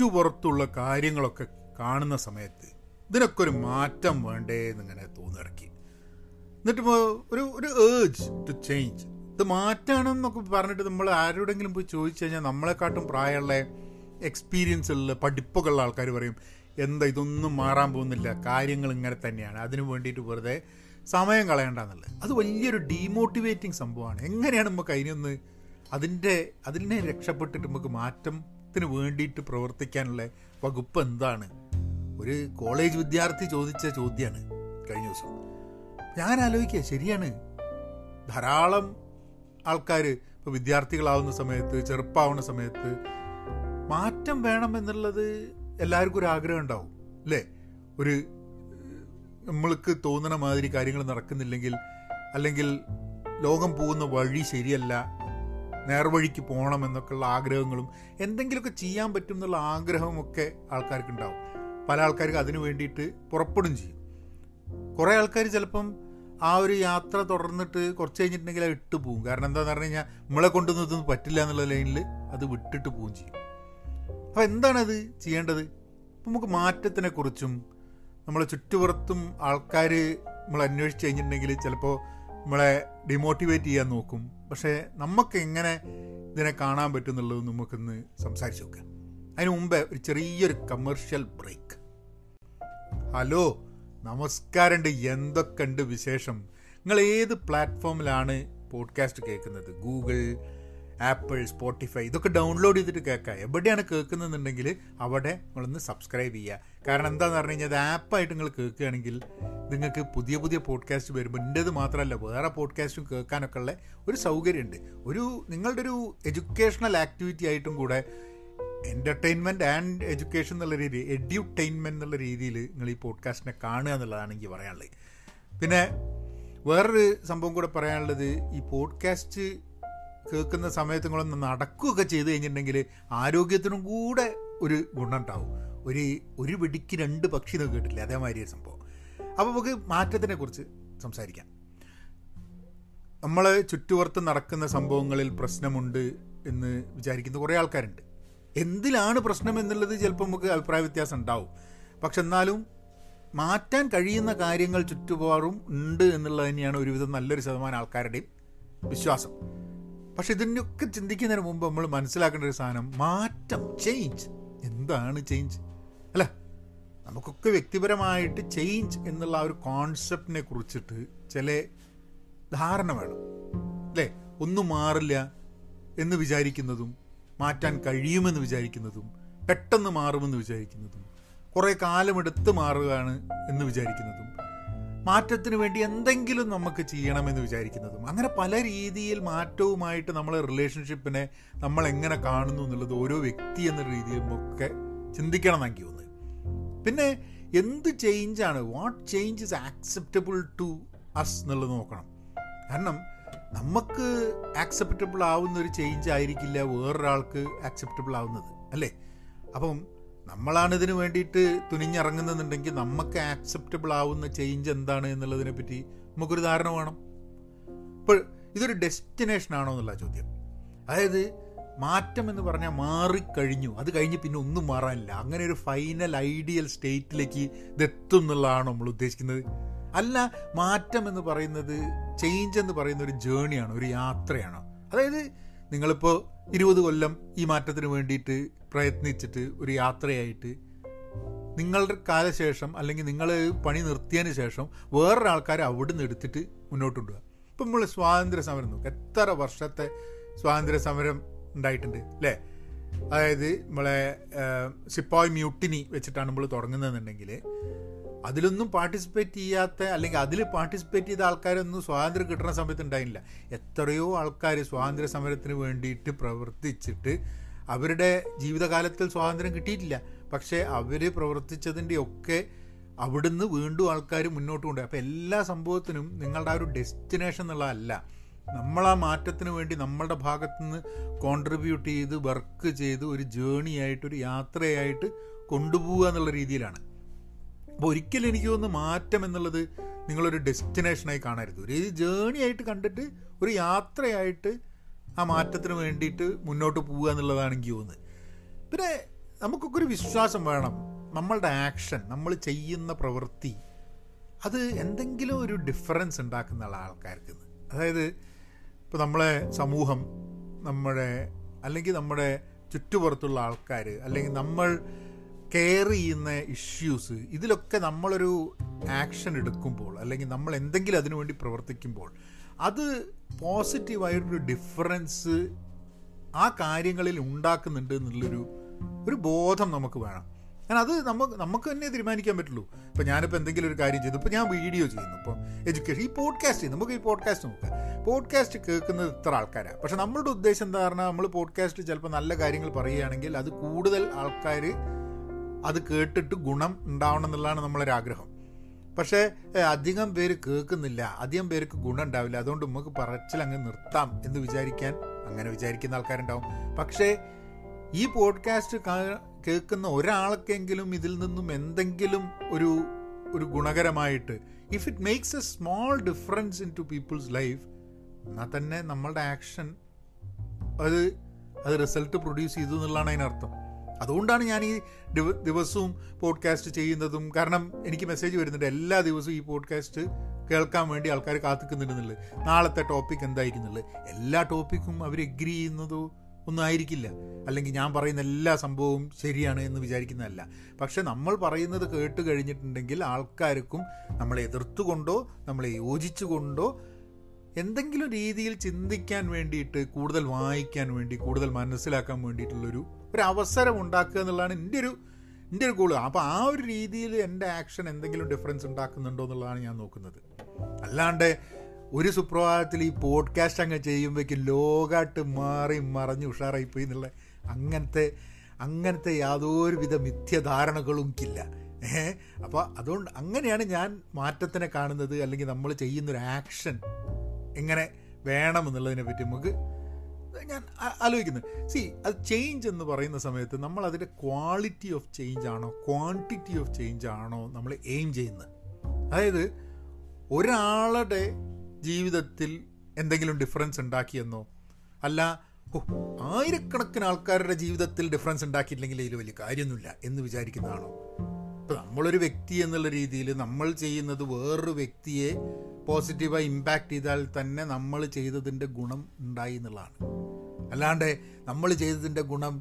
ചുറ്റുപുറത്തുള്ള കാര്യങ്ങളൊക്കെ കാണുന്ന സമയത്ത് ഇതിനൊക്കെ ഒരു മാറ്റം വേണ്ടേ എന്നിങ്ങനെ തോന്നിറക്കി എന്നിട്ട് ഒരു ഒരു ഏജ് ടു ചേഞ്ച് ഇത് മാറ്റാണെന്നൊക്കെ പറഞ്ഞിട്ട് നമ്മൾ ആരോടെങ്കിലും പോയി ചോദിച്ചു കഴിഞ്ഞാൽ നമ്മളെക്കാട്ടും പ്രായമുള്ള എക്സ്പീരിയൻസ് ഉള്ള പഠിപ്പൊക്കെയുള്ള ആൾക്കാർ പറയും എന്താ ഇതൊന്നും മാറാൻ പോകുന്നില്ല കാര്യങ്ങൾ ഇങ്ങനെ തന്നെയാണ്. അതിനു വേണ്ടിയിട്ട് വെറുതെ സമയം കളയണ്ടെന്നുള്ളത്. അത് വലിയൊരു ഡീമോട്ടിവേറ്റിംഗ് സംഭവമാണ്. എങ്ങനെയാണ് നമുക്ക് അതിനൊന്ന് അതിന്റെ അതിനെ രക്ഷപ്പെട്ടിട്ട് നമുക്ക് മാറ്റത്തിന് വേണ്ടിയിട്ട് പ്രവർത്തിക്കാനുള്ള വകുപ്പ് എന്താണ്? ഒരു കോളേജ് വിദ്യാർത്ഥി ചോദിച്ച ചോദ്യമാണ് കഴിഞ്ഞ ദിവസം. ഞാൻ ആലോചിക്കുക ശരിയാണ്. ധാരാളം ആൾക്കാർ ഇപ്പോൾ വിദ്യാർത്ഥികളാവുന്ന സമയത്ത് ചെറുപ്പാവുന്ന സമയത്ത് മാറ്റം വേണം എന്നുള്ളത് എല്ലാവർക്കും ഒരു ആഗ്രഹം ഉണ്ടാവും അല്ലേ? ഒരു നമ്മൾക്ക് തോന്നുന്ന മാതിരി കാര്യങ്ങൾ നടക്കുന്നില്ലെങ്കിൽ അല്ലെങ്കിൽ ലോകം പോകുന്ന വഴി ശരിയല്ല നേർവഴിക്ക് പോകണം എന്നൊക്കെയുള്ള ആഗ്രഹങ്ങളും എന്തെങ്കിലുമൊക്കെ ചെയ്യാൻ പറ്റും എന്നുള്ള ആഗ്രഹമൊക്കെ ആൾക്കാർക്ക് ഉണ്ടാവും പല ആൾക്കാർക്ക് അതിനു വേണ്ടിയിട്ട് പുറപ്പെടും ചെയ്യും. കുറേ ആൾക്കാർ ചിലപ്പം ആ ഒരു യാത്ര തുടർന്നിട്ട് കുറച്ച് കഴിഞ്ഞിട്ടുണ്ടെങ്കിൽ അത് ഇട്ട് പോകും കാരണം എന്താണെന്ന് പറഞ്ഞു കഴിഞ്ഞാൽ നമ്മളെ കൊണ്ടൊന്നും ഇതൊന്നും പറ്റില്ല എന്നുള്ള ലൈനിൽ അത് വിട്ടിട്ട് പോവുകയും ചെയ്യും. അപ്പോൾ എന്താണത് ചെയ്യേണ്ടത്? നമുക്ക് മാറ്റത്തിനെക്കുറിച്ചും നമ്മളെ ചുറ്റുപുറത്തും ആൾക്കാർ നമ്മൾ അന്വേഷിച്ച് കഴിഞ്ഞിട്ടുണ്ടെങ്കിൽ ചിലപ്പോൾ നമ്മളെ ഡിമോട്ടിവേറ്റ് ചെയ്യാൻ നോക്കും. പക്ഷേ നമുക്ക് എങ്ങനെ ഇതിനെ കാണാൻ പറ്റുന്നുള്ളത് നമുക്കൊന്ന് സംസാരിച്ച് നോക്കാം. അതിന് മുമ്പേ ഒരു ചെറിയൊരു കമേർഷ്യൽ ബ്രേക്ക് ഹലോ നമസ്കാരമുണ്ട്. എന്തൊക്കെയുണ്ട് വിശേഷം? നിങ്ങൾ ഏത് പ്ലാറ്റ്ഫോമിലാണ് പോഡ്കാസ്റ്റ് കേൾക്കുന്നത്? ഗൂഗിൾ ആപ്പിൾ സ്പോട്ടിഫൈ ഇതൊക്കെ ഡൗൺലോഡ് ചെയ്തിട്ട് കേൾക്കുക എവിടെയാണ് കേൾക്കുന്നതെന്നുണ്ടെങ്കിൽ അവിടെ നിങ്ങളൊന്ന് സബ്സ്ക്രൈബ് ചെയ്യുക. കാരണം എന്താണെന്ന് പറഞ്ഞു കഴിഞ്ഞാൽ അത് ആപ്പായിട്ട് നിങ്ങൾ കേൾക്കുകയാണെങ്കിൽ നിങ്ങൾക്ക് പുതിയ പുതിയ പോഡ്കാസ്റ്റ് വരുമ്പോൾ എന്റേത് മാത്രമല്ല വേറെ പോഡ്കാസ്റ്റും കേൾക്കാനൊക്കെ ഉള്ള ഒരു സൗകര്യമുണ്ട്. ഒരു നിങ്ങളുടെ ഒരു എഡ്യൂക്കേഷണൽ ആക്ടിവിറ്റി ആയിട്ടും കൂടെ എന്റർടൈൻമെന്റ് ആൻഡ് എഡ്യൂക്കേഷൻ എന്നുള്ള രീതി എഡ്യൂട്ടൈൻമെന്റ് എന്നുള്ള രീതിയിൽ നിങ്ങൾ ഈ പോഡ്കാസ്റ്റിനെ കാണുക എന്നുള്ളതാണ് എനിക്ക് പറയാനുള്ളത്. പിന്നെ വേറൊരു സംഭവം കൂടെ പറയാനുള്ളത് ഈ പോഡ്കാസ്റ്റ് കേൾക്കുന്ന സമയത്ത് നിങ്ങളൊന്ന് നടക്കുകയൊക്കെ ചെയ്ത് കഴിഞ്ഞിട്ടുണ്ടെങ്കിൽ ആരോഗ്യത്തിനും കൂടെ ഒരു ഗുണം ഉണ്ടാവും ഒരു ഒരു വെടിക്ക് രണ്ട് പക്ഷി എന്നൊക്കെ കിട്ടില്ല അതേമാതിരി സംഭവം. അപ്പോൾ നമുക്ക് മാറ്റത്തിനെ കുറിച്ച് സംസാരിക്കാം. നമ്മൾ ചുറ്റുപുറത്ത് നടക്കുന്ന സംഭവങ്ങളിൽ പ്രശ്നമുണ്ട് എന്ന് വിചാരിക്കുന്ന കുറേ ആൾക്കാരുണ്ട്. എന്തിലാണ് പ്രശ്നം എന്നുള്ളത് ചിലപ്പോൾ നമുക്ക് അഭിപ്രായ വ്യത്യാസം ഉണ്ടാവും. പക്ഷെ എന്നാലും മാറ്റാൻ കഴിയുന്ന കാര്യങ്ങൾ ചുറ്റുപാടും ഉണ്ട് എന്നുള്ളത് തന്നെയാണ് ഒരുവിധം നല്ലൊരു ശതമാനം ആൾക്കാരുടെയും വിശ്വാസം. പക്ഷെ ഇതിനൊക്കെ ചിന്തിക്കുന്നതിന് മുമ്പ് നമ്മൾ മനസ്സിലാക്കേണ്ട ഒരു സാധനം മാറ്റം ചേഞ്ച് എന്താണ് ചേഞ്ച് അല്ല? നമുക്കൊക്കെ വ്യക്തിപരമായിട്ട് ചേഞ്ച് എന്നുള്ള ആ ഒരു കോൺസെപ്റ്റിനെ കുറിച്ചിട്ട് ചില ധാരണ വേണം. അല്ലേ? ഒന്നും മാറില്ല എന്ന് വിചാരിക്കുന്നതും മാറ്റാൻ കഴിയുമെന്ന് വിചാരിക്കുന്നതും പെട്ടെന്ന് മാറുമെന്ന് വിചാരിക്കുന്നതും കുറേ കാലമെടുത്ത് മാറുകയാണ് എന്ന് വിചാരിക്കുന്നതും മാറ്റത്തിന് വേണ്ടി എന്തെങ്കിലും നമുക്ക് ചെയ്യണമെന്ന് വിചാരിക്കുന്നതും. അങ്ങനെ പല രീതിയിൽ മാറ്റവുമായിട്ട് നമ്മൾ റിലേഷൻഷിപ്പിനെ നമ്മൾ എങ്ങനെ കാണുന്നു എന്നുള്ളത് ഓരോ വ്യക്തി എന്ന രീതിയിലുമൊക്കെ ചിന്തിക്കണം എന്നാണ് എനിക്ക് തോന്നുന്നത്. പിന്നെ എന്ത് ചേഞ്ചാണ് what change is acceptable to us എന്നുള്ളത് നോക്കണം. കാരണം നമുക്ക് ആക്സെപ്റ്റബിൾ ആവുന്ന ഒരു ചേഞ്ച് ആയിരിക്കില്ല വേറൊരാൾക്ക് ആക്സെപ്റ്റബിൾ ആവുന്നത് അല്ലേ? അപ്പം നമ്മളാണ് ഇതിന് വേണ്ടിയിട്ട് തുനിഞ്ഞിറങ്ങുന്നുണ്ടെങ്കിൽ നമുക്ക് ആക്സെപ്റ്റബിൾ ആവുന്ന ചേഞ്ച് എന്താണ് എന്നുള്ളതിനെ പറ്റി നമുക്കൊരു ധാരണ വേണം. ഇപ്പോൾ ഇതൊരു ഡെസ്റ്റിനേഷൻ ആണോ എന്നുള്ള ചോദ്യം. അതായത് മാറ്റം എന്ന് പറഞ്ഞാൽ മാറിക്കഴിഞ്ഞു. അത് കഴിഞ്ഞ് പിന്നെ ഒന്നും മാറാനില്ല. അങ്ങനെ ഒരു ഫൈനൽ ഐഡിയൽ സ്റ്റേറ്റിലേക്ക് ഇതെത്തും എന്നുള്ളതാണോ നമ്മൾ ഉദ്ദേശിക്കുന്നത്. അല്ല മാറ്റം എന്ന് പറയുന്നത് ചേഞ്ച് എന്ന് പറയുന്ന ഒരു ജേണിയാണ് ഒരു യാത്രയാണ്. അതായത് നിങ്ങളിപ്പോൾ ഇരുപത് കൊല്ലം ഈ മാറ്റത്തിന് വേണ്ടിയിട്ട് പ്രയത്നിച്ചിട്ട് ഒരു യാത്രയായിട്ട് നിങ്ങളുടെ കാലശേഷം അല്ലെങ്കിൽ നിങ്ങൾ പണി നിർത്തിയതിന് ശേഷം വേറൊരാൾക്കാരെ അവിടെ നിന്ന് എടുത്തിട്ട് മുന്നോട്ട് കൊണ്ടുപോകുക ഇപ്പം നമ്മൾ സ്വാതന്ത്ര്യ സമരം നോക്കുക എത്ര വർഷത്തെ സ്വാതന്ത്ര്യ സമരം ഉണ്ടായിട്ടുണ്ട് അല്ലേ? അതായത് നമ്മളെ സിപ്പായ് മ്യൂട്ടിനി വെച്ചിട്ടാണ് നമ്മൾ തുടങ്ങുന്നതെന്നുണ്ടെങ്കിൽ അതിലൊന്നും പാർട്ടിസിപ്പേറ്റ് ചെയ്യാത്ത അല്ലെങ്കിൽ അതിൽ പാർട്ടിസിപ്പേറ്റ് ചെയ്ത ആൾക്കാരൊന്നും സ്വാതന്ത്ര്യം കിട്ടുന്ന സമയത്ത് ഉണ്ടായില്ല. എത്രയോ ആൾക്കാർ സ്വാതന്ത്ര്യ സമരത്തിന് വേണ്ടിയിട്ട് പ്രവർത്തിച്ചിട്ട് അവരുടെ ജീവിതകാലത്തിൽ സ്വാതന്ത്ര്യം കിട്ടിയിട്ടില്ല. പക്ഷേ അവർ പ്രവർത്തിച്ചതിന്റെ ഒക്കെ അവിടുന്ന് വീണ്ടും ആൾക്കാർ മുന്നോട്ട് കൊണ്ടുപോയി. അപ്പോൾ എല്ലാ സംഭവത്തിനും നിങ്ങളുടെ ആ ഒരു ഡെസ്റ്റിനേഷൻ എന്നുള്ളതല്ല. നമ്മൾ ആ മാറ്റത്തിന് വേണ്ടി നമ്മളുടെ ഭാഗത്തുനിന്ന് കോൺട്രിബ്യൂട്ട് ചെയ്ത് വർക്ക് ചെയ്ത് ഒരു ജേണിയായിട്ട് ഒരു യാത്രയായിട്ട് കൊണ്ടുപോവുക എന്നുള്ള രീതിയിലാണ്. അപ്പോൾ ഒരിക്കലും എനിക്ക് തോന്നുന്നു മാറ്റം എന്നുള്ളത് നിങ്ങളൊരു ഡെസ്റ്റിനേഷനായി കാണരുത്. ഒരു ജേണി ആയിട്ട് കണ്ടിട്ട് ഒരു യാത്രയായിട്ട് ആ മാറ്റത്തിന് വേണ്ടിയിട്ട് മുന്നോട്ട് പോവുക എന്നുള്ളതാണ് എനിക്ക് തോന്നുന്നത്. പിന്നെ നമുക്കൊക്കെ ഒരു വിശ്വാസം വേണം. നമ്മളുടെ ആക്ഷൻ നമ്മൾ ചെയ്യുന്ന പ്രവൃത്തി അത് എന്തെങ്കിലും ഒരു ഡിഫറൻസ് ഉണ്ടാക്കുന്ന ആൾക്കാർക്ക്. അതായത് ഇപ്പോൾ നമ്മളെ സമൂഹം നമ്മുടെ അല്ലെങ്കിൽ നമ്മുടെ ചുറ്റുപുറത്തുള്ള ആൾക്കാർ അല്ലെങ്കിൽ നമ്മൾ കെയർ ചെയ്യുന്ന ഇഷ്യൂസ് ഇതിലൊക്കെ നമ്മളൊരു ആക്ഷൻ എടുക്കുമ്പോൾ അല്ലെങ്കിൽ നമ്മൾ എന്തെങ്കിലും അതിനു വേണ്ടി പ്രവർത്തിക്കുമ്പോൾ അത് പോസിറ്റീവായിട്ടൊരു ഡിഫറൻസ് ആ കാര്യങ്ങളിൽ ഉണ്ടാക്കുന്നുണ്ട് എന്നുള്ളൊരു ഒരു ബോധം നമുക്ക് വേണം. കാരണം അത് നമുക്ക് നമുക്ക് തന്നെ തീരുമാനിക്കാൻ പറ്റുള്ളൂ. ഇപ്പോൾ ഞാനിപ്പോൾ എന്തെങ്കിലും ഒരു കാര്യം ചെയ്തു. ഇപ്പോൾ ഞാൻ വീഡിയോ ചെയ്യുന്നു. ഇപ്പോൾ എഡ്യൂക്കേഷൻ ഈ പോഡ്കാസ്റ്റ് ചെയ്യുന്നു നമുക്ക് ഈ പോഡ്കാസ്റ്റ് നോക്കാം. പോഡ്കാസ്റ്റ് കേൾക്കുന്നത് ഇത്ര ആൾക്കാരാണ് പക്ഷെ നമ്മളുടെ ഉദ്ദേശം എന്താ പറഞ്ഞാൽ നമ്മൾ പോഡ്കാസ്റ്റ് ചിലപ്പോൾ നല്ല കാര്യങ്ങൾ പറയുകയാണെങ്കിൽ അത് കൂടുതൽ ആൾക്കാർ അത് കേട്ടിട്ട് ഗുണം ഉണ്ടാവണം എന്നുള്ളതാണ് നമ്മളൊരു ആഗ്രഹം. പക്ഷേ അധികം പേര് കേൾക്കുന്നില്ല. അധികം പേർക്ക് ഗുണം ഉണ്ടാവില്ല. അതുകൊണ്ട് നമുക്ക് പറച്ചിൽ അങ്ങ് നിർത്താം എന്ന് വിചാരിക്കാൻ അങ്ങനെ വിചാരിക്കുന്ന ആൾക്കാരുണ്ടാവും. പക്ഷേ ഈ പോഡ്കാസ്റ്റ് കേൾക്കുന്ന ഒരാൾക്കെങ്കിലും ഇതിൽ നിന്നും എന്തെങ്കിലും ഒരു ഒരു ഗുണകരമായിട്ട് if it makes a small difference in to people's life എന്നാൽ തന്നെ നമ്മളുടെ ആക്ഷൻ അത് അത് റിസൾട്ട് പ്രൊഡ്യൂസ് ചെയ്തു എന്നുള്ളതാണ് അതിനർത്ഥം. അതുകൊണ്ടാണ് ഞാൻ ഈ ദിവസവും പോഡ്കാസ്റ്റ് ചെയ്യുന്നതും കാരണം എനിക്ക് മെസ്സേജ് വരുന്നുണ്ട് എല്ലാ ദിവസവും ഈ പോഡ്കാസ്റ്റ് കേൾക്കാൻ വേണ്ടി ആൾക്കാർ കാത്തിക്കുന്നുണ്ടെന്നുള്ളത്. നാളത്തെ ടോപ്പിക് എന്തായിരിക്കുന്നുള്ളത്? എല്ലാ ടോപ്പിക്കും അവർ എഗ്രി ചെയ്യുന്നതോ ഒന്നും ആയിരിക്കില്ല. അല്ലെങ്കിൽ ഞാൻ പറയുന്ന എല്ലാ സംഭവവും ശരിയാണ് എന്ന് വിചാരിക്കുന്നതല്ല. പക്ഷെ നമ്മൾ പറയുന്നത് കേട്ട് കഴിഞ്ഞിട്ടുണ്ടെങ്കിൽ ആൾക്കാർക്കും നമ്മളെ എതിർത്തുകൊണ്ടോ നമ്മളെ യോജിച്ചുകൊണ്ടോ എന്തെങ്കിലും രീതിയിൽ ചിന്തിക്കാൻ വേണ്ടിയിട്ട് കൂടുതൽ വായിക്കാൻ വേണ്ടി കൂടുതൽ മനസ്സിലാക്കാൻ വേണ്ടിയിട്ടുള്ളൊരു ഒരു അവസരം ഉണ്ടാക്കുക എന്നുള്ളതാണ് എന്റെ ഒരു എന്റെ ഒരു ഗോൾ അപ്പോൾ ആ ഒരു രീതിയിൽ എന്റെ ആക്ഷൻ എന്തെങ്കിലും ഡിഫറൻസ് ഉണ്ടാക്കുന്നുണ്ടോ എന്നുള്ളതാണ് ഞാൻ നോക്കുന്നത്. അല്ലാണ്ട് ഒരു സുപ്രഭാതത്തിൽ ഈ പോഡ്കാസ്റ്റ് അങ്ങ് ചെയ്യുമ്പോഴേക്കും ലോകാട്ട് മാറി മറഞ്ഞ് ഉഷാറായിപ്പോയി എന്നുള്ള അങ്ങനത്തെ അങ്ങനത്തെ യാതൊരുവിധ മിഥ്യധാരണകളും ഇല്ല. അപ്പോൾ അതുകൊണ്ട് അങ്ങനെയാണ് ഞാൻ മാറ്റത്തിനെ കാണുന്നത് അല്ലെങ്കിൽ നമ്മൾ ചെയ്യുന്നൊരു ആക്ഷൻ എങ്ങനെ വേണമെന്നുള്ളതിനെ പറ്റി നമുക്ക് ഞാൻ ആലോചിക്കുന്നത് സി അത് ചേഞ്ച് എന്ന് പറയുന്ന സമയത്ത് നമ്മൾ അതിന്റെ ക്വാളിറ്റി ഓഫ് ചേഞ്ച് ആണോ ക്വാണ്ടിറ്റി ഓഫ് ചേഞ്ച് ആണോ നമ്മൾ എയിം ചെയ്യുന്നത്? അതായത് ഒരാളുടെ ജീവിതത്തിൽ എന്തെങ്കിലും ഡിഫറൻസ് ഉണ്ടാക്കിയെന്നോ അല്ല ആയിരക്കണക്കിന് ആൾക്കാരുടെ ജീവിതത്തിൽ ഡിഫറൻസ് ഉണ്ടാക്കിയിട്ടില്ലെങ്കിൽ ഇതിൽ വലിയ കാര്യമൊന്നുമില്ല എന്ന് വിചാരിക്കുന്നതാണോ? ഇപ്പം നമ്മളൊരു വ്യക്തി എന്നുള്ള രീതിയിൽ നമ്മൾ ചെയ്യുന്നത് വേറൊരു വ്യക്തിയെ പോസിറ്റീവായി ഇമ്പാക്റ്റ് ചെയ്താൽ തന്നെ നമ്മൾ ചെയ്തതിന്റെ ഗുണം ഉണ്ടായി എന്നുള്ളതാണ്. അല്ലാണ്ട് നമ്മൾ ചെയ്തതിന്റെ ഗുണം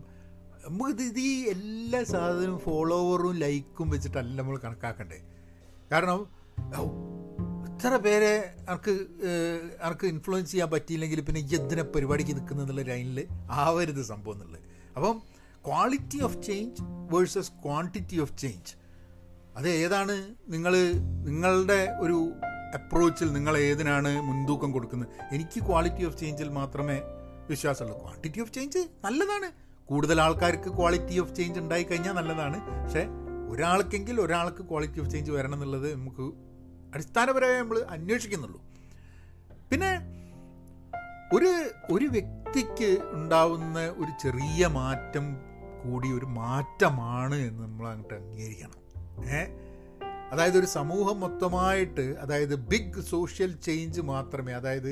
നമുക്ക് ഇത് ഈ എല്ലാ സാധനവും ഫോളോവറും ലൈക്കും വെച്ചിട്ടല്ല നമ്മൾ കണക്കാക്കണ്ടേ. കാരണം ഇത്ര പേരെ ആർക്ക് ആർക്ക് ഇൻഫ്ലുവൻസ് ചെയ്യാൻ പറ്റിയില്ലെങ്കിൽ പിന്നെ എന്തിനെ പരിപാടിക്ക് നിൽക്കുന്നുള്ള ലൈനിൽ ആവരുത് സംഭവം എന്നുള്ളത്. അപ്പം quality of change versus quantity of change അത് ഏതാണ്? നിങ്ങൾ നിങ്ങളുടെ ഒരു അപ്രോച്ചിൽ നിങ്ങൾ ഏതിനാണ് മുൻതൂക്കം കൊടുക്കുന്നത്? എനിക്ക് ക്വാളിറ്റി ഓഫ് ചേഞ്ചിൽ മാത്രമേ വിശ്വാസമുള്ളൂ. ക്വാണ്ടിറ്റി ഓഫ് ചേഞ്ച് നല്ലതാണ്. കൂടുതൽ ആൾക്കാർക്ക് ക്വാളിറ്റി ഓഫ് ചേഞ്ച് ഉണ്ടായി കഴിഞ്ഞാൽ നല്ലതാണ്. പക്ഷേ ഒരാൾക്കെങ്കിൽ ഒരാൾക്ക് ക്വാളിറ്റി ഓഫ് ചേഞ്ച് വരണം എന്നുള്ളത് നമുക്ക് അടിസ്ഥാനപരമായി നമ്മൾ അന്വേഷിക്കുന്നുള്ളൂ. പിന്നെ ഒരു ഒരു വ്യക്തിക്ക് ഉണ്ടാവുന്ന ഒരു ചെറിയ മാറ്റം കൂടി ഒരു മാറ്റമാണ് എന്ന് നമ്മൾ അങ്ങോട്ട് അംഗീകരിക്കണം. അതായത് ഒരു സമൂഹം മൊത്തമായിട്ട് അതായത് ബിഗ് സോഷ്യൽ ചേഞ്ച് മാത്രമേ അതായത്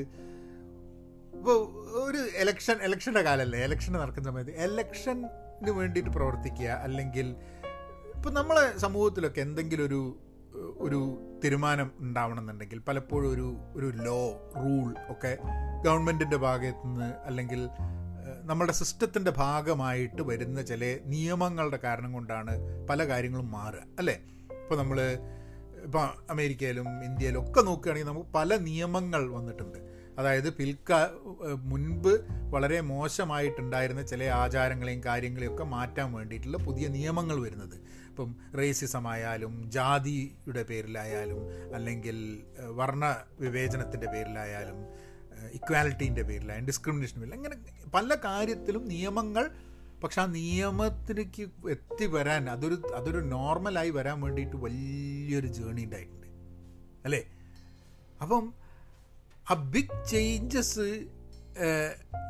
ഇപ്പോൾ ഒരു എലക്ഷൻ എലക്ഷന്റെ കാലമല്ലേ എലക്ഷൻ നടക്കുന്ന സമയത്ത് എലക്ഷന് വേണ്ടിയിട്ട് പ്രവർത്തിക്കുക അല്ലെങ്കിൽ ഇപ്പം നമ്മളെ സമൂഹത്തിലൊക്കെ എന്തെങ്കിലും ഒരു ഒരു തീരുമാനം ഉണ്ടാവണമെന്നുണ്ടെങ്കിൽ പലപ്പോഴും ഒരു ഒരു ലോ റൂൾ ഒക്കെ ഗവൺമെന്റിന്റെ ഭാഗത്തുനിന്ന് അല്ലെങ്കിൽ നമ്മുടെ സിസ്റ്റത്തിന്റെ ഭാഗമായിട്ട് വരുന്ന ചില നിയമങ്ങളുടെ കാരണം കൊണ്ടാണ് പല കാര്യങ്ങളും മാറുക അല്ലേ? ഇപ്പോൾ നമ്മൾ ഇപ്പോൾ അമേരിക്കയിലും ഇന്ത്യയിലും ഒക്കെ നോക്കുകയാണെങ്കിൽ നമുക്ക് പല നിയമങ്ങൾ വന്നിട്ടുണ്ട്. അതായത് പിൽക്ക മുൻപ് വളരെ മോശമായിട്ടുണ്ടായിരുന്ന ചില ആചാരങ്ങളെയും കാര്യങ്ങളെയും ഒക്കെ മാറ്റാൻ വേണ്ടിയിട്ടുള്ള പുതിയ നിയമങ്ങൾ വരുന്നത്. ഇപ്പം റേസിസം ആയാലും ജാതിയുടെ പേരിലായാലും അല്ലെങ്കിൽ വർണ വിവേചനത്തിന്റെ പേരിലായാലും ഇക്വാലിറ്റീന്റെ പേരിലായാലും ഡിസ്ക്രിമിനേഷൻ പേരിൽ. അങ്ങനെ പല കാര്യത്തിലും നിയമങ്ങൾ പക്ഷെ ആ നിയമത്തിലേക്ക് എത്തിവരാൻ അതൊരു അതൊരു നോർമലായി വരാൻ വേണ്ടിയിട്ട് വലിയൊരു ജേണി ഉണ്ടായിട്ടുണ്ട്. അല്ലേ? അപ്പം ആ ബിഗ് ചേഞ്ചസ്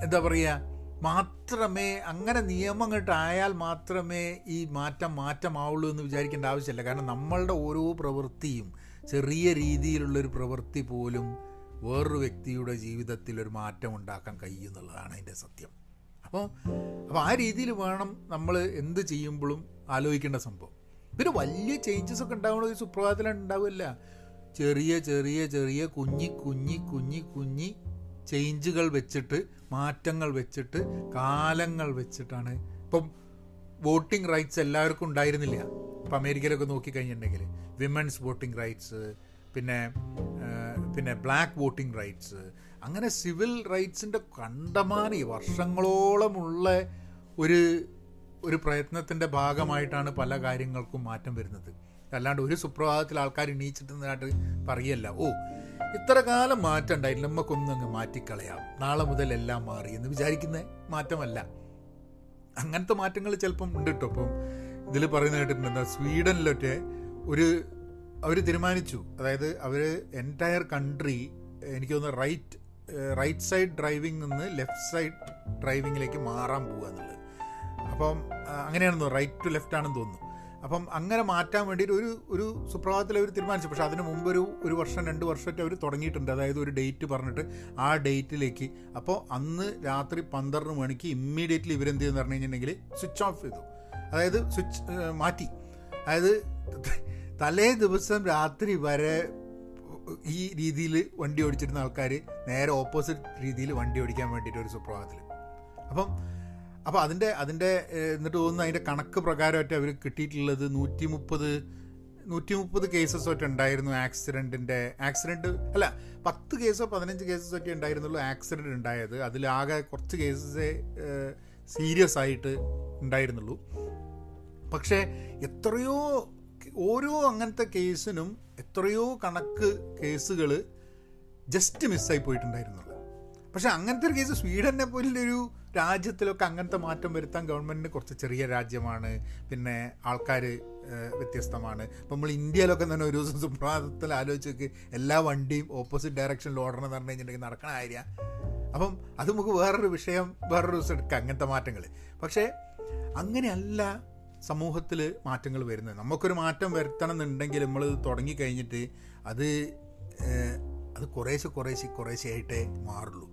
എന്താ പറയുക മാത്രമേ അങ്ങനെ നിയമങ്ങട്ടായാൽ മാത്രമേ ഈ മാറ്റം മാറ്റമാവുള്ളൂ എന്ന് വിചാരിക്കേണ്ട ആവശ്യമില്ല. കാരണം നമ്മളുടെ ഓരോ പ്രവൃത്തിയും ചെറിയ രീതിയിലുള്ളൊരു പ്രവൃത്തി പോലും വേറൊരു വ്യക്തിയുടെ ജീവിതത്തിൽ ഒരു മാറ്റം ഉണ്ടാക്കാൻ കഴിയും എന്നുള്ളതാണ് അതിന്റെ സത്യം. അപ്പോൾ അപ്പോൾ ആ രീതിയിൽ വേണം നമ്മൾ എന്ത് ചെയ്യുമ്പോഴും ആലോചിക്കേണ്ട സംഭവം. പിന്നെ വലിയ ചേഞ്ചസ് ഒക്കെ ഉണ്ടാവുന്ന ഒരു സുപ്രഭാതത്തിൽ ഉണ്ടാവില്ല. ചെറിയ ചെറിയ ചെറിയ കുഞ്ഞി കുഞ്ഞി കുഞ്ഞി കുഞ്ഞി ചേഞ്ചുകൾ വെച്ചിട്ട് മാറ്റങ്ങൾ വെച്ചിട്ട് കാലങ്ങൾ വെച്ചിട്ടാണ്. ഇപ്പം വോട്ടിംഗ് റൈറ്റ്സ് എല്ലാവർക്കും ഉണ്ടായിരുന്നില്ല. ഇപ്പം അമേരിക്കയിലൊക്കെ നോക്കിക്കഴിഞ്ഞിട്ടുണ്ടെങ്കിൽ വിമൻസ് വോട്ടിംഗ് റൈറ്റ്സ് പിന്നെ പിന്നെ ബ്ലാക്ക് വോട്ടിംഗ് റൈറ്റ്സ്. അങ്ങനെ സിവിൽ റൈറ്റ്സിന്റെ കണ്ടമാന വർഷങ്ങളോളമുള്ള ഒരു ഒരു പ്രയത്നത്തിന്റെ ഭാഗമായിട്ടാണ് പല കാര്യങ്ങൾക്കും മാറ്റം വരുന്നത്. അല്ലാണ്ട് ഒരു സുപ്രഭാതത്തിൽ ആൾക്കാർ എണീച്ചിട്ടുന്നതായിട്ട് പറയല്ല. ഓ ഇത്ര കാലം മാറ്റം ഉണ്ടായില്ല നമുക്കൊന്നും അങ്ങ് മാറ്റിക്കളയാം. നാളെ മുതൽ എല്ലാം മാറി എന്ന് വിചാരിക്കുന്ന മാറ്റമല്ല. അങ്ങനത്തെ മാറ്റങ്ങൾ ചിലപ്പം ഉണ്ട് കേട്ടോ അപ്പം ഇതിൽ പറയുന്ന കേട്ടിട്ടുണ്ട് എന്താ സ്വീഡനിലൊക്കെ ഒരു അവർ തീരുമാനിച്ചു. അതായത് അവർ എന്റയർ കൺട്രി എനിക്ക് തോന്നുന്നു റൈറ്റ് റൈറ്റ് സൈഡ് ഡ്രൈവിംഗ് നിന്ന് ലെഫ്റ്റ് സൈഡ് ഡ്രൈവിങ്ങിലേക്ക് മാറാൻ പോകുക എന്നുള്ളത്. അപ്പം അങ്ങനെയാണെന്ന് തോന്നുന്നു. റൈറ്റ് ടു ലെഫ്റ്റ് ആണെന്ന് തോന്നുന്നു. അപ്പം അങ്ങനെ മാറ്റാൻ വേണ്ടിയിട്ട് ഒരു ഒരു സുപ്രഭാതത്തിൽ അവർ തീരുമാനിച്ചു. പക്ഷേ അതിന് മുമ്പ് ഒരു ഒരു വർഷം രണ്ട് വർഷമായിട്ട് അവർ തുടങ്ങിയിട്ടുണ്ട്. അതായത് ഒരു ഡേറ്റ് പറഞ്ഞിട്ട് ആ ഡേറ്റിലേക്ക് അപ്പോൾ അന്ന് രാത്രി പന്ത്രണ്ട് മണിക്ക് ഇമ്മീഡിയറ്റ്ലി ഇവരെന്ത് ചെയ്യുമെന്ന് പറഞ്ഞു കഴിഞ്ഞിട്ടുണ്ടെങ്കിൽ സ്വിച്ച് ഓഫ് ചെയ്തു. അതായത് സ്വിച്ച് മാറ്റി. അതായത് തലേ ദിവസം രാത്രി വരെ ഈ രീതിയിൽ വണ്ടി ഓടിച്ചിരുന്ന ആൾക്കാർ നേരെ ഓപ്പോസിറ്റ് രീതിയിൽ വണ്ടി ഓടിക്കാൻ വേണ്ടിയിട്ട് ഒരു സുപ്രഭാതത്തിൽ അപ്പം അപ്പോൾ അതിന്റെ അതിന്റെ എന്നിട്ട് തോന്നുന്നു അതിന്റെ കണക്ക് പ്രകാരമായിട്ട് അവർ കിട്ടിയിട്ടുള്ളത് നൂറ്റി മുപ്പത് നൂറ്റി മുപ്പത് കേസസ് ഒക്കെ ഉണ്ടായിരുന്നു ആക്സിഡന്റിന്റെ ആക്സിഡന്റ് അല്ല പത്ത് കേസോ പതിനഞ്ച് കേസസ് ഒക്കെ ഉണ്ടായിരുന്നുള്ളൂ ആക്സിഡന്റ് ഉണ്ടായത്. അതിലാകെ കുറച്ച് കേസസേ സീരിയസ് ആയിട്ട് ഉണ്ടായിരുന്നുള്ളൂ. പക്ഷേ എത്രയോ ഓരോ അങ്ങനത്തെ കേസിനും എത്രയോ കണക്ക് കേസുകൾ ജസ്റ്റ് മിസ്സായി പോയിട്ടുണ്ടായിരുന്നുള്ളൂ. പക്ഷെ അങ്ങനത്തെ ഒരു കേസ് സ്വീഡനെ പോലൊരു രാജ്യത്തിലൊക്കെ അങ്ങനത്തെ മാറ്റം വരുത്താൻ ഗവൺമെന്റിന് കുറച്ച് ചെറിയ രാജ്യമാണ്. പിന്നെ ആൾക്കാർ വ്യത്യസ്തമാണ്. ഇപ്പം നമ്മൾ ഇന്ത്യയിലൊക്കെ തന്നെ ഒരു ദിവസം സുപ്രഭാതത്തിൽ ആലോചിച്ച് നോക്കി എല്ലാ വണ്ടിയും ഓപ്പോസിറ്റ് ഡയറക്ഷനിൽ ഓടണം എന്ന് പറഞ്ഞു കഴിഞ്ഞിട്ടുണ്ടെങ്കിൽ നടക്കണ കാര്യ. അപ്പം അത് നമുക്ക് വേറൊരു വിഷയം വേറൊരു ദിവസം എടുക്കാം അങ്ങനത്തെ മാറ്റങ്ങൾ പക്ഷേ അങ്ങനെയല്ല സമൂഹത്തിൽ മാറ്റങ്ങൾ വരുന്നത്. നമുക്കൊരു മാറ്റം വരുത്തണം എന്നുണ്ടെങ്കിൽ നമ്മൾ തുടങ്ങിക്കഴിഞ്ഞിട്ട് അത് അത് കുറേശ്ശെ കുറേശ്ശെ കുറേശ്ശെ ആയിട്ടേ മാറുള്ളൂ.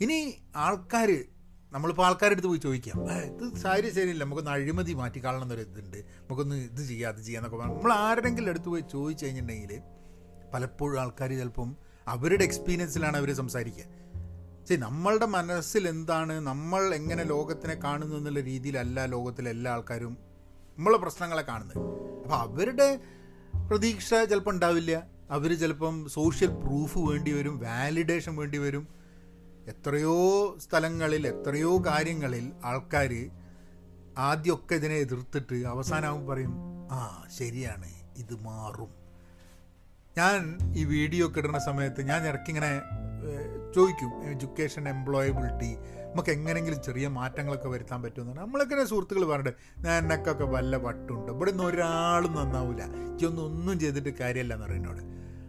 ഇനി ആൾക്കാർ നമ്മളിപ്പോൾ ആൾക്കാരുടെ അടുത്ത് പോയി ചോദിക്കാം. ഇത് സാരി ശരിയില്ല നമുക്കൊന്ന് അഴിമതി മാറ്റി എന്നൊരു ഇതുണ്ട്. നമുക്കൊന്ന് ഇത് ചെയ്യാം അത് ചെയ്യാന്നൊക്കെ പറഞ്ഞു നമ്മൾ ആരുടെങ്കിലും അടുത്ത് പോയി ചോദിച്ചു കഴിഞ്ഞിട്ടുണ്ടെങ്കിൽ പലപ്പോഴും ആൾക്കാർ ചിലപ്പം അവരുടെ എക്സ്പീരിയൻസിലാണ് അവർ സംസാരിക്കുക. ശരി നമ്മളുടെ മനസ്സിൽ എന്താണ്? നമ്മൾ എങ്ങനെ ലോകത്തിനെ കാണുന്നു എന്നുള്ള രീതിയിലല്ല ലോകത്തിലെ എല്ലാ ആൾക്കാരും നമ്മളെ പ്രശ്നങ്ങളെ കാണുന്നത്. അപ്പോൾ അവരുടെ പ്രതീക്ഷ ചിലപ്പോൾ ഉണ്ടാവില്ല. അവർ ചിലപ്പം സോഷ്യൽ പ്രൂഫ് വേണ്ടി വരും വാലിഡേഷൻ വേണ്ടി വരും. എത്രയോ സ്ഥലങ്ങളിൽ എത്രയോ കാര്യങ്ങളിൽ ആൾക്കാർ ആദ്യമൊക്കെ ഇതിനെ എതിർത്തിട്ട് അവസാനമാകുമ്പോൾ പറയും ആ ശരിയാണ് ഇത് മാറും. ഞാൻ ഈ വീഡിയോ ഒക്കെ ഇടുന്ന സമയത്ത് ഞാൻ ഇറക്കിങ്ങനെ ചോദിക്കും എഡ്യൂക്കേഷൻ എംപ്ലോയബിലിറ്റി നമുക്ക് എങ്ങനെയെങ്കിലും ചെറിയ മാറ്റങ്ങളൊക്കെ വരുത്താൻ പറ്റുമെന്ന് നമ്മളൊക്കെ സുഹൃത്തുക്കൾ പറഞ്ഞിട്ട് എന്നൊക്കെ വല്ല വട്ടുണ്ട്? ഇവിടെ നിന്ന് ഒരാളും നന്നാവില്ല ഇതൊന്നും ഒന്നും ചെയ്തിട്ട് കാര്യമല്ല എന്ന് പറയുന്നോട്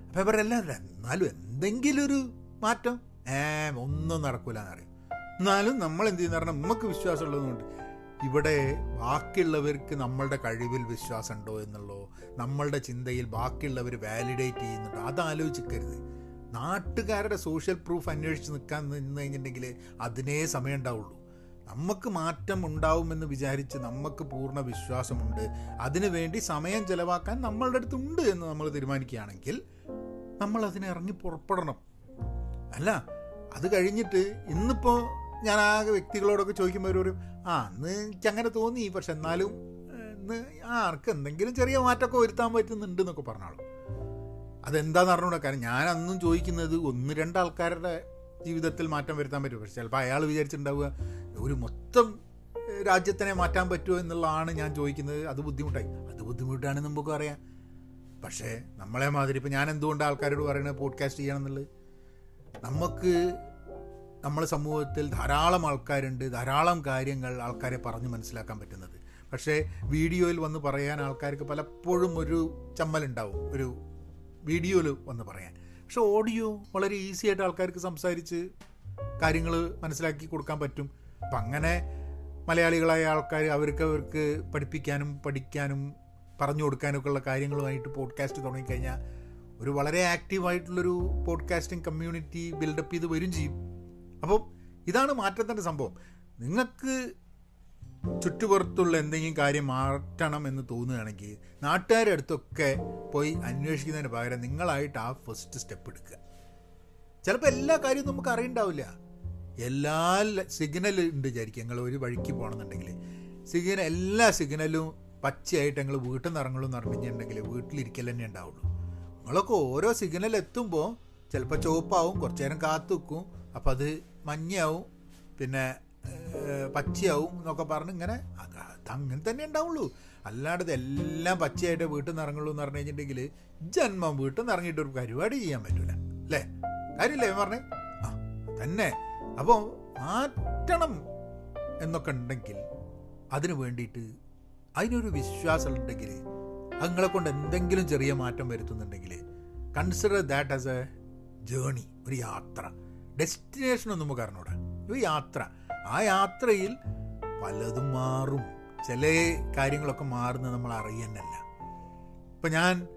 അപ്പം ഇവരെല്ലാവരും എന്നാലും എന്തെങ്കിലും ഒരു മാറ്റം? ഏ ഒന്നും നടക്കൂല പറയും. എന്നാലും നമ്മൾ എന്ത് ചെയ്യുന്ന പറഞ്ഞാൽ നമുക്ക് വിശ്വാസമുള്ളതുകൊണ്ട് ഇവിടെ ബാക്കിയുള്ളവർക്ക് നമ്മളുടെ കഴിവിൽ വിശ്വാസമുണ്ടോ എന്നുള്ളോ? നമ്മളുടെ ചിന്തയിൽ ബാക്കിയുള്ളവർ വാലിഡേറ്റ് ചെയ്യുന്നുണ്ടോ? അത് ആലോചിക്കരുത് നാട്ടുകാരുടെ സോഷ്യൽ പ്രൂഫ് അന്വേഷിച്ച് നിൽക്കാൻ നിന്ന് കഴിഞ്ഞിട്ടുണ്ടെങ്കിൽ അതിനേ സമയം ഉണ്ടാവുള്ളൂ. നമുക്ക് മാറ്റം ഉണ്ടാവുമെന്ന് വിചാരിച്ച് നമുക്ക് പൂർണ വിശ്വാസമുണ്ട്. അതിനു വേണ്ടി സമയം ചെലവാക്കാൻ നമ്മളുടെ അടുത്തുണ്ട് എന്ന് നമ്മൾ തീരുമാനിക്കുകയാണെങ്കിൽ നമ്മൾ അതിനെ ഇറങ്ങി പുറപ്പെടണം. അല്ല അത് കഴിഞ്ഞിട്ട് ഇന്നിപ്പോൾ ഞാൻ ആ വ്യക്തികളോടൊക്കെ ചോദിക്കുമ്പോൾ ഒരു ആ അന്ന് എനിക്കങ്ങനെ തോന്നി പക്ഷെ എന്നാലും ആർക്ക് എന്തെങ്കിലും ചെറിയ മാറ്റമൊക്കെ വരുത്താൻ പറ്റുന്നുണ്ട് എന്നൊക്കെ പറഞ്ഞാളും അതെന്താന്ന് അറിഞ്ഞൂടാ? കാരണം ഞാൻ അന്നും ചോദിക്കുന്നത് ഒന്ന് രണ്ട് ആൾക്കാരുടെ ജീവിതത്തിൽ മാറ്റം വരുത്താൻ പറ്റും പക്ഷെ ചിലപ്പോൾ അയാൾ വിചാരിച്ചിട്ടുണ്ടാവുക ഒരു മൊത്തം രാജ്യത്തിനെ മാറ്റാൻ പറ്റുമോ എന്നുള്ളതാണ് ഞാൻ ചോദിക്കുന്നത്. അത് ബുദ്ധിമുട്ടായി. അത് ബുദ്ധിമുട്ടാണ് നമുക്ക് അറിയാം പക്ഷേ നമ്മളെ മാതിരി ഇപ്പം ഞാൻ എന്തുകൊണ്ട് ആൾക്കാരോട് പറയുന്നത് പോഡ്കാസ്റ്റ് ചെയ്യണം എന്നുള്ളത് നമുക്ക് നമ്മുടെ സമൂഹത്തിൽ ധാരാളം ആൾക്കാരുണ്ട് ധാരാളം കാര്യങ്ങൾ ആൾക്കാരെ പറഞ്ഞ് മനസ്സിലാക്കാൻ പറ്റുന്നത്. പക്ഷേ വീഡിയോയിൽ വന്ന് പറയാൻ ആൾക്കാർക്ക് പലപ്പോഴും ഒരു ചമ്മലുണ്ടാവും ഒരു വീഡിയോയിൽ വന്ന് പറയാൻ. പക്ഷെ ഓഡിയോ വളരെ ഈസി ആയിട്ട് ആൾക്കാർക്ക് സംസാരിച്ച് കാര്യങ്ങൾ മനസ്സിലാക്കി കൊടുക്കാൻ പറ്റും. അപ്പം അങ്ങനെ മലയാളികളായ ആൾക്കാർ അവർക്ക് അവർക്ക് പഠിപ്പിക്കാനും പഠിക്കാനും പറഞ്ഞു കൊടുക്കാനൊക്കെ ഉള്ള കാര്യങ്ങളുമായിട്ട് പോഡ്കാസ്റ്റ് തുടങ്ങിക്കഴിഞ്ഞാൽ ഒരു വളരെ ആക്റ്റീവായിട്ടുള്ളൊരു പോഡ്കാസ്റ്റിംഗ് കമ്മ്യൂണിറ്റി ബിൽഡപ്പ് ചെയ്ത് വരും ചെയ്യും. അപ്പം ഇതാണ് മാറ്റത്തിന്റെ സംഭവം. നിങ്ങൾക്ക് ചുറ്റുപുറത്തുള്ള എന്തെങ്കിലും കാര്യം മാറ്റണം എന്ന് തോന്നുകയാണെങ്കിൽ നാട്ടുകാരുടെ അടുത്തൊക്കെ പോയി അന്വേഷിക്കുന്നതിന് പകരം നിങ്ങളായിട്ട് ആ ഫസ്റ്റ് സ്റ്റെപ്പ് എടുക്കുക. ചിലപ്പോൾ എല്ലാ കാര്യവും നമുക്ക് അറിയണ്ടാവില്ല. എല്ലാ സിഗ്നൽ ഉണ്ട് വിചാരിക്കും. ഞങ്ങൾ ഒരു വഴിക്ക് പോകണമെന്നുണ്ടെങ്കിൽ സിഗ്നൽ എല്ലാ സിഗ്നലും പച്ചയായിട്ട് ഞങ്ങൾ വീട്ടിൽ നിന്ന് ഇറങ്ങുള്ളൂ എന്ന് പറഞ്ഞിട്ടുണ്ടെങ്കിൽ വീട്ടിലിരിക്കൽ തന്നെ ഉണ്ടാവുള്ളൂ. നിങ്ങളൊക്കെ ഓരോ സിഗ്നൽ എത്തുമ്പോൾ ചിലപ്പോൾ ചുവപ്പാവും കുറച്ചു നേരം കാത്തു വെക്കും അപ്പോൾ അത് മഞ്ഞയാവും. പിന്നെ പച്ചയാവും എന്നൊക്കെ പറഞ്ഞ് ഇങ്ങനെ അങ്ങനെ തന്നെ ഉണ്ടാവുള്ളൂ. അല്ലാണ്ട് എല്ലാം പച്ചയായിട്ട് വീട്ടിൽ നിന്ന് ഇറങ്ങുള്ളൂ എന്ന് പറഞ്ഞു കഴിഞ്ഞിട്ടുണ്ടെങ്കിൽ ജന്മം വീട്ടിൽ നിന്ന് ഇറങ്ങിയിട്ട് ഒരു പരിപാടി ചെയ്യാൻ പറ്റൂല. അല്ലേ? കാര്യമില്ലേ പറഞ്ഞേ? ആ തന്നെ. അപ്പോൾ മാറ്റണം എന്നൊക്കെ ഉണ്ടെങ്കിൽ അതിന് വേണ്ടിയിട്ട് അതിനൊരു വിശ്വാസം ഉണ്ടെങ്കിൽ നിങ്ങളെ കൊണ്ട് എന്തെങ്കിലും ചെറിയ മാറ്റം വരുത്തുന്നുണ്ടെങ്കിൽ consider that as a journey ഒരു യാത്ര. ഡെസ്റ്റിനേഷൻ ഒന്നും നമുക്ക് അറിഞ്ഞൂടാ. ഒരു യാത്ര. ആ യാത്രയിൽ പലതും മാറും. ചില കാര്യങ്ങളൊക്കെ മാറുന്ന നമ്മൾ അറിയുന്നല്ല ഇപ്പം ഞാൻ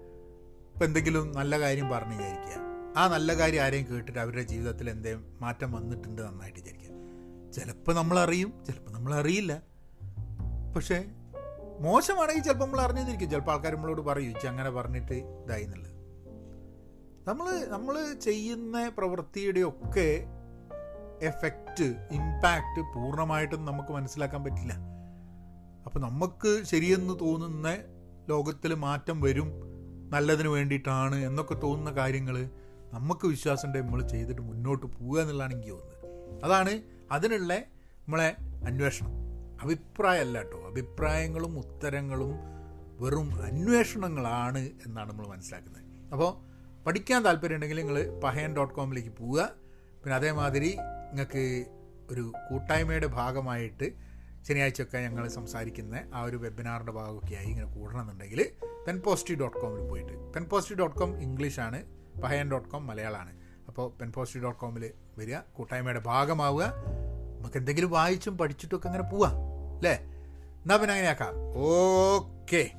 ഇപ്പം എന്തെങ്കിലും നല്ല കാര്യം പറഞ്ഞു വിചാരിക്കുക. ആ നല്ല കാര്യം ആരെയും കേട്ടിട്ട് അവരുടെ ജീവിതത്തിൽ എന്തേ മാറ്റം വന്നിട്ടുണ്ട് നന്നായിട്ട് വിചാരിക്കുക. ചിലപ്പോൾ നമ്മൾ അറിയും ചിലപ്പോൾ നമ്മൾ അറിയില്ല. പക്ഷേ മോശമാണെങ്കിൽ ചിലപ്പോൾ നമ്മൾ അറിഞ്ഞിരിക്കും ചിലപ്പോൾ ആൾക്കാർ നമ്മളോട് പറയും അങ്ങനെ പറഞ്ഞിട്ട് ഇതായി എന്നുള്ളത്. നമ്മൾ നമ്മൾ ചെയ്യുന്ന പ്രവൃത്തിയുടെയൊക്കെ എഫക്റ്റ് ഇമ്പാക്റ്റ് പൂർണമായിട്ടും നമുക്ക് മനസ്സിലാക്കാൻ പറ്റില്ല. അപ്പോൾ നമുക്ക് ശരിയെന്ന് തോന്നുന്ന ലോകത്തിൽ മാറ്റം വരും നല്ലതിന് വേണ്ടിയിട്ടാണ് എന്നൊക്കെ തോന്നുന്ന കാര്യങ്ങൾ നമുക്ക് വിശ്വാസം നമ്മൾ ചെയ്തിട്ട് മുന്നോട്ട് പോവുക എന്നുള്ളതാണ് എനിക്ക് തോന്നുന്നത്. അതാണ് അതിനുള്ള നമ്മളെ അന്വേഷണം. അഭിപ്രായമല്ല കേട്ടോ. അഭിപ്രായങ്ങളും ഉത്തരങ്ങളും വെറും അന്വേഷണങ്ങളാണ് എന്നാണ് നമ്മൾ മനസ്സിലാക്കുന്നത്. അപ്പോൾ പഠിക്കാൻ താല്പര്യമുണ്ടെങ്കിൽ നിങ്ങൾ പഹയൻ ഡോട്ട് കോമിലേക്ക് പോവുക. പിന്നെ അതേമാതിരി നിങ്ങൾക്ക് ഒരു കൂട്ടായ്മയുടെ ഭാഗമായിട്ട് ശനിയാഴ്ചയൊക്കെ ഞങ്ങൾ സംസാരിക്കുന്ന ആ ഒരു വെബിനാറിന്റെ ഭാഗമൊക്കെ ആയി ഇങ്ങനെ കൂടണമെന്നുണ്ടെങ്കിൽ പെൻ പോസിറ്റീവ് ഡോട്ട് കോമിൽ പോയിട്ട്. പെൻ പോസിറ്റീവ് ഡോട്ട് കോം ഇംഗ്ലീഷാണ് പഹയൻ ഡോട്ട് കോം മലയാളമാണ് അപ്പോൾ പെൻ പോസിറ്റീവ് ഡോട്ട് കോമിൽ വരിക കൂട്ടായ്മയുടെ ഭാഗമാവുക. നമുക്ക് എന്തെങ്കിലും വായിച്ചും പഠിച്ചിട്ടും ഒക്കെ അങ്ങനെ പോവാം അല്ലേ? എന്നാൽ പിന്നെ അങ്ങനെയാക്കാം. ഓക്കേ.